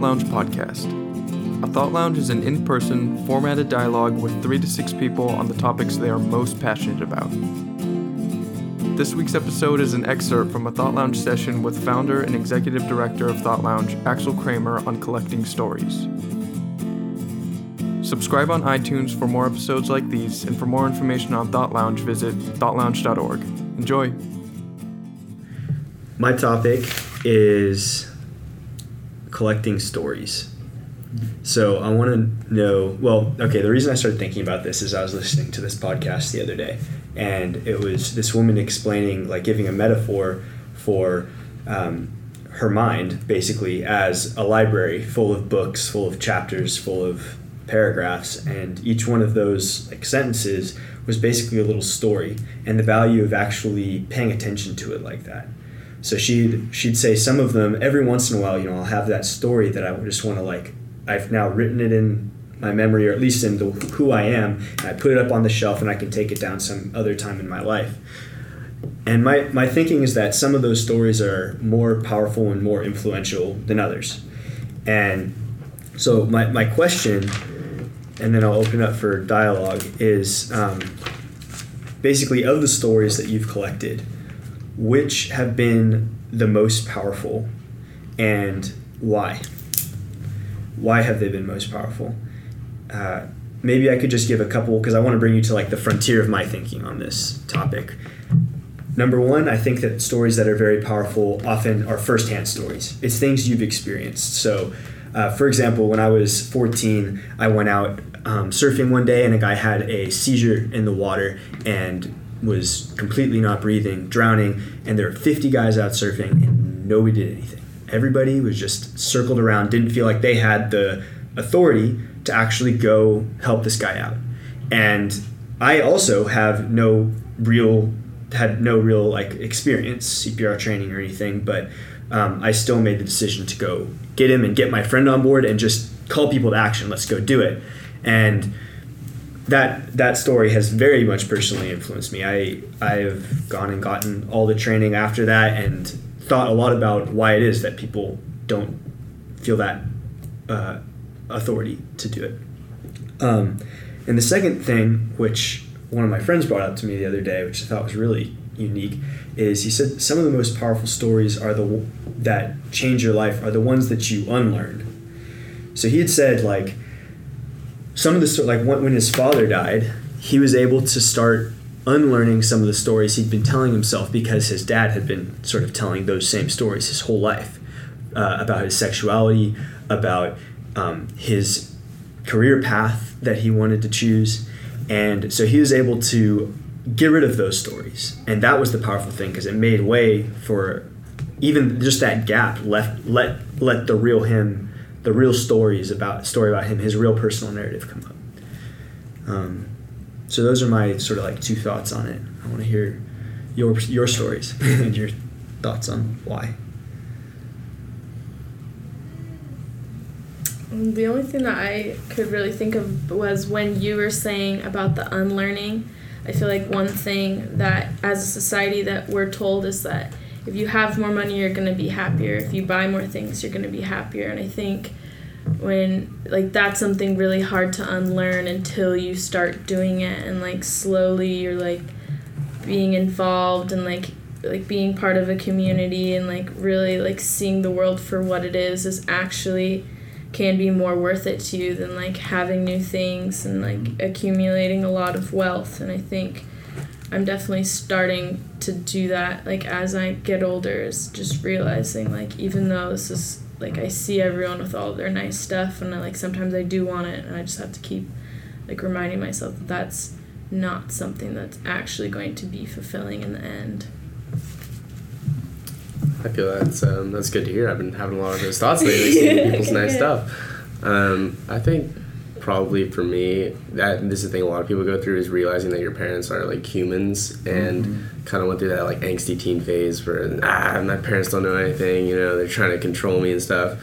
Lounge podcast. A Thought Lounge is an in person, formatted dialogue with three to six people on the topics they are most passionate about. This week's episode is an excerpt from a Thought Lounge session with founder and executive director of Thought Lounge, Axel Cramer, on collecting stories. Subscribe on iTunes for more episodes like these, and for more information on Thought Lounge, visit thoughtlounge.org. Enjoy! My topic is collecting stories. So I want to know. Well, okay. The reason I started thinking about this is I was listening to this podcast the other day, and it was this woman explaining, like, giving a metaphor for um, her mind, basically as a library full of books, full of chapters, full of paragraphs, and each one of those like sentences was basically a little story, and the value of actually paying attention to it like that. So she'd she'd say some of them every once in a while. You know, I'll have that story that I just want to like. I've now written it in my memory, or at least in the who I am, and I put it up on the shelf, and I can take it down some other time in my life. And my, my thinking is that some of those stories are more powerful and more influential than others. And so my, my question, and then I'll open up for dialogue, is um, basically of the stories that you've collected, which have been the most powerful and why? Why have they been most powerful? Uh, maybe I could just give a couple because I want to bring you to like the frontier of my thinking on this topic. Number one, I think that stories that are very powerful often are firsthand stories. It's things you've experienced. So, uh, for example, when I was 14, I went out um, surfing one day and a guy had a seizure in the water and was completely not breathing, drowning, and there were 50 guys out surfing and nobody did anything. Everybody was just circled around, didn't feel like they had the authority to actually go help this guy out. And I also have no real had no real like experience CPR training or anything, but um, I still made the decision to go get him and get my friend on board and just call people to action. Let's go do it. And that that story has very much personally influenced me. I I've gone and gotten all the training after that and thought a lot about why it is that people don't feel that uh, authority to do it. Um, and the second thing, which one of my friends brought up to me the other day, which I thought was really unique, is he said some of the most powerful stories are the that change your life are the ones that you unlearn. So he had said like some of the sort like when his father died, he was able to start unlearning some of the stories he'd been telling himself because his dad had been sort of telling those same stories his whole life uh, about his sexuality, about um, his career path that he wanted to choose. And so he was able to get rid of those stories. And that was the powerful thing because it made way for even just that gap left let let the real him the real stories about story about him his real personal narrative come up. Um, so those are my sort of like two thoughts on it. I want to hear your your stories and your thoughts on why. The only thing that I could really think of was when you were saying about the unlearning. I feel like one thing that as a society that we're told is that if you have more money you're going to be happier. If you buy more things you're going to be happier. And I think when like that's something really hard to unlearn until you start doing it and like slowly you're like being involved and like like being part of a community and like really like seeing the world for what it is is actually can be more worth it to you than like having new things and like accumulating a lot of wealth and i think i'm definitely starting to do that like as i get older is just realizing like even though this is like i see everyone with all their nice stuff and I, like sometimes i do want it and i just have to keep like reminding myself that that's not something that's actually going to be fulfilling in the end I feel that's um, that's good to hear. I've been having a lot of those thoughts lately, seeing people's nice stuff. Um, I think probably for me, that this is the thing a lot of people go through is realizing that your parents are like humans, and mm-hmm. kind of went through that like angsty teen phase where ah, my parents don't know anything. You know, they're trying to control me and stuff.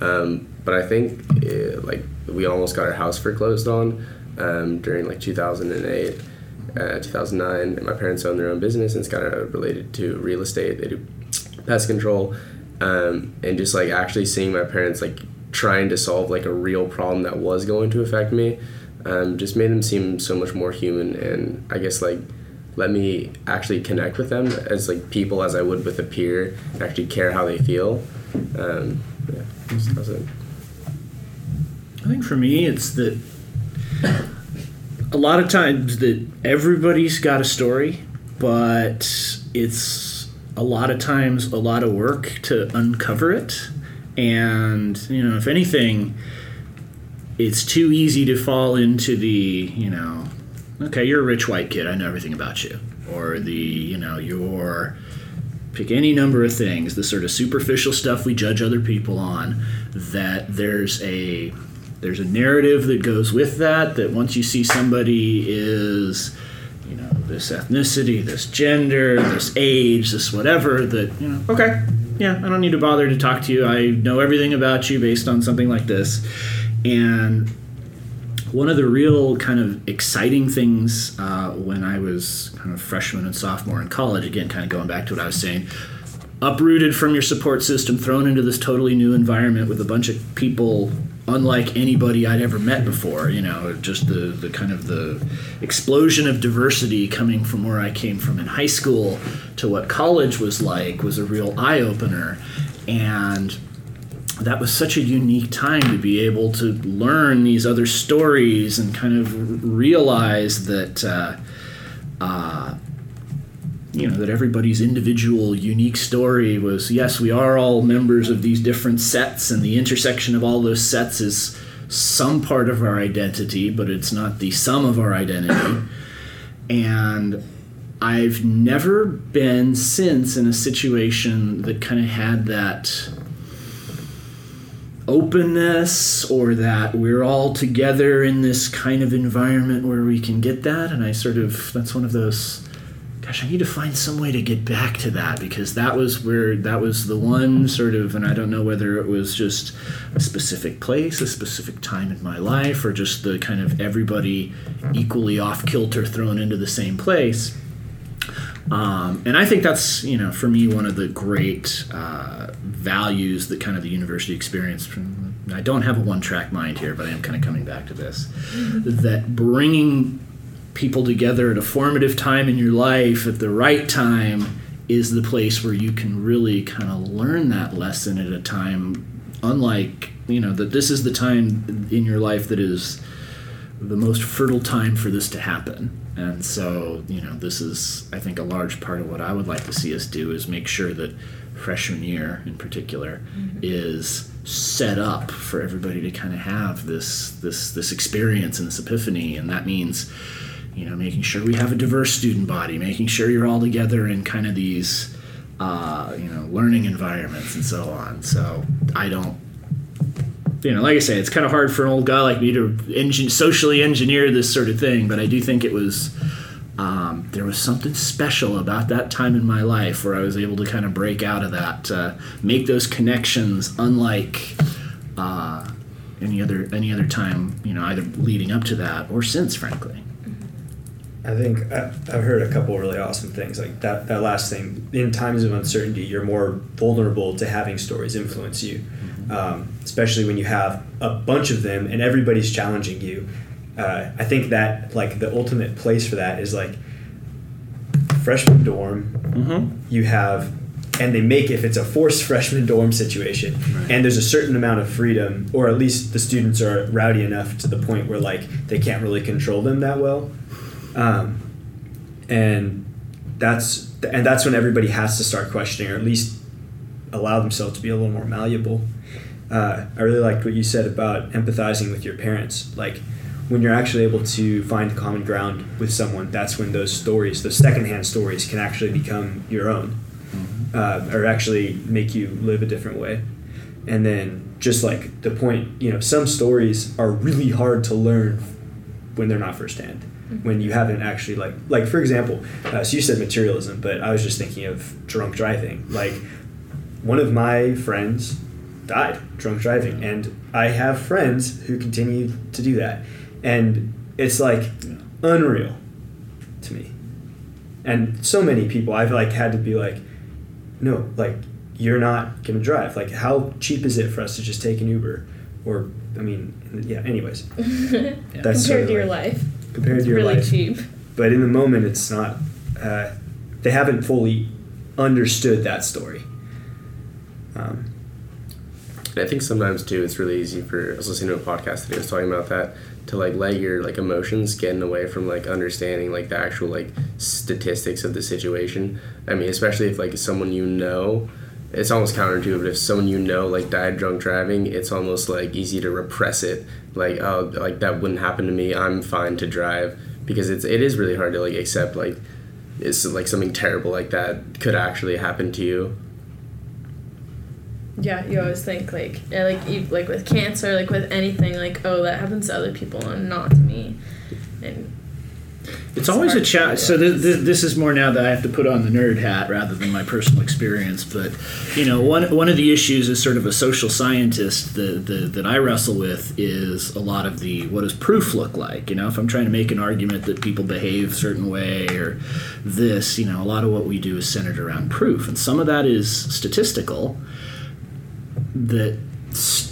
Um, but I think it, like we almost got our house foreclosed on um, during like 2008. Uh, 2009, and my parents own their own business, and it's kind of related to real estate. They do pest control, um, and just like actually seeing my parents like trying to solve like a real problem that was going to affect me um, just made them seem so much more human and i guess like let me actually connect with them as like people as i would with a peer actually care how they feel um, yeah it I think for me, it's that a lot of times that everybody's got a story, but it's a lot of times a lot of work to uncover it. And, you know, if anything, it's too easy to fall into the, you know, okay, you're a rich white kid, I know everything about you. Or the, you know, you're pick any number of things, the sort of superficial stuff we judge other people on, that there's a there's a narrative that goes with that that once you see somebody is you know this ethnicity this gender this age this whatever that you know okay yeah i don't need to bother to talk to you. I know everything about you based on something like this. And one of the real kind of exciting things uh, when i was kind of freshman and sophomore in college again kind of going back to what i was saying uprooted from your support system thrown into this totally new environment with a bunch of people unlike anybody I'd ever met before. You know, just the the kind of the explosion of diversity coming from where I came from in high school to what college was like was a real eye opener, and that was such a unique time to be able to learn these other stories and kind of realize that. Uh, uh, you know that everybody's individual unique story was yes we are all members of these different sets and the intersection of all those sets is some part of our identity but it's not the sum of our identity. And i've never been since in a situation that kind of had that openness or that we're all together in this kind of environment where we can get that and i sort of that's one of those gosh, I need to find some way to get back to that because that was where that was the one sort of, and I don't know whether it was just a specific place, a specific time in my life, or just the kind of everybody equally off kilter thrown into the same place. Um, and I think that's, you know, for me, one of the great uh, values that kind of the university experience. From, I don't have a one track mind here, but I am kind of coming back to this. That bringing people together at a formative time in your life at the right time is the place where you can really kind of learn that lesson at a time unlike you know that this is the time in your life that is the most fertile time for this to happen and so you know this is i think a large part of what i would like to see us do is make sure that freshman year in particular mm-hmm. is set up for everybody to kind of have this this this experience and this epiphany and that means you know, making sure we have a diverse student body, making sure you're all together in kind of these, uh, you know, learning environments and so on. So I don't, you know, like I say, it's kind of hard for an old guy like me to engine, socially engineer this sort of thing, but I do think it was. Um, there was something special about that time in my life where I was able to kind of break out of that, uh, make those connections, unlike uh, any other any other time, you know, either leading up to that or since, frankly. I think I've heard a couple really awesome things like that. That last thing, in times of uncertainty, you're more vulnerable to having stories influence you, mm-hmm. um, especially when you have a bunch of them and everybody's challenging you. Uh, I think that like the ultimate place for that is like freshman dorm. Mm-hmm. You have, and they make if it's a forced freshman dorm situation, right. and there's a certain amount of freedom, or at least the students are rowdy enough to the point where like they can't really control them that well um, and that's and that's when everybody has to start questioning, or at least allow themselves to be a little more malleable. Uh, I really liked what you said about empathizing with your parents. Like when you're actually able to find common ground with someone, that's when those stories, those secondhand stories, can actually become your own, mm-hmm. uh, or actually make you live a different way. And then just like the point, you know, some stories are really hard to learn when they're not firsthand when you haven't actually like like for example uh, so you said materialism but i was just thinking of drunk driving like one of my friends died drunk driving and i have friends who continue to do that and it's like unreal to me and so many people i've like had to be like no like you're not gonna drive like how cheap is it for us to just take an uber or I mean, yeah. Anyways, Yeah. That's compared to your life. Compared It's to your really life, cheap. but in the moment, it's not. Uh, they haven't fully understood that story. Um, And I think sometimes too, it's really easy for. I was listening to a podcast today. I was talking about that to like let your like emotions get away from like understanding like the actual like statistics of the situation. I mean, especially if like someone you know, it's almost counterintuitive. If someone you know like died drunk driving, it's almost like easy to repress it. Like oh, like that wouldn't happen to me. I'm fine to drive because it's it is really hard to like accept like it's like something terrible like that could actually happen to you. Yeah, you always think like yeah, like you, like with cancer, like with anything, like oh that happens to other people and not to me, and It's always a challenge. So this, this, this is more now that I have to put on the nerd hat rather than my personal experience. But you know, one one of the issues as sort of a social scientist that that, that I wrestle with is a lot of the what does proof look like? You know, if I'm trying to make an argument that people behave a certain way or this, you know, a lot of what we do is centered around proof, and some of that is statistical. That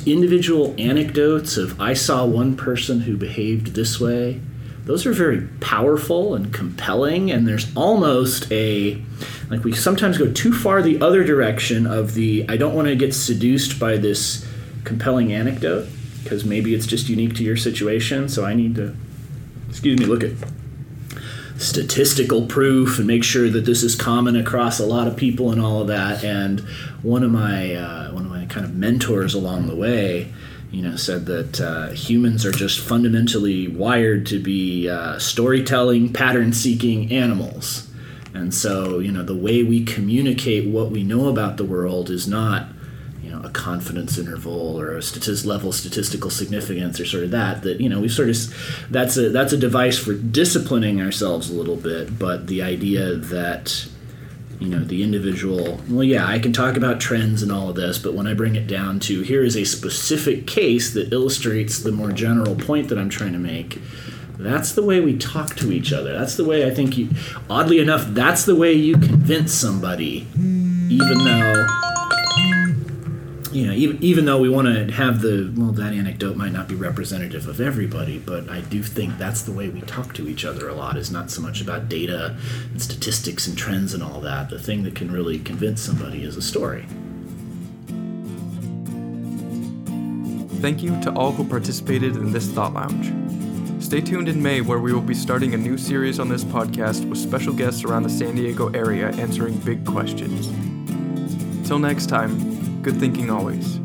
individual anecdotes of I saw one person who behaved this way those are very powerful and compelling and there's almost a like we sometimes go too far the other direction of the i don't want to get seduced by this compelling anecdote because maybe it's just unique to your situation so i need to excuse me look at statistical proof and make sure that this is common across a lot of people and all of that and one of my uh, one of my kind of mentors along the way you know, said that uh, humans are just fundamentally wired to be uh, storytelling, pattern seeking animals. And so, you know, the way we communicate what we know about the world is not, you know, a confidence interval or a statist- level statistical significance or sort of that. That you know, we sort of that's a that's a device for disciplining ourselves a little bit. But the idea that you know the individual well yeah i can talk about trends and all of this but when i bring it down to here is a specific case that illustrates the more general point that i'm trying to make that's the way we talk to each other. That's the way i think you oddly enough that's the way you convince somebody even though you know even, even though we want to have the well that anecdote might not be representative of everybody but i do think that's the way we talk to each other a lot is not so much about data and statistics and trends and all that the thing that can really convince somebody is a story Thank you to all who participated in this Thought Lounge. Stay tuned in May where we will be starting a new series on this podcast with special guests around the San Diego area answering big questions. Till next time, good thinking always.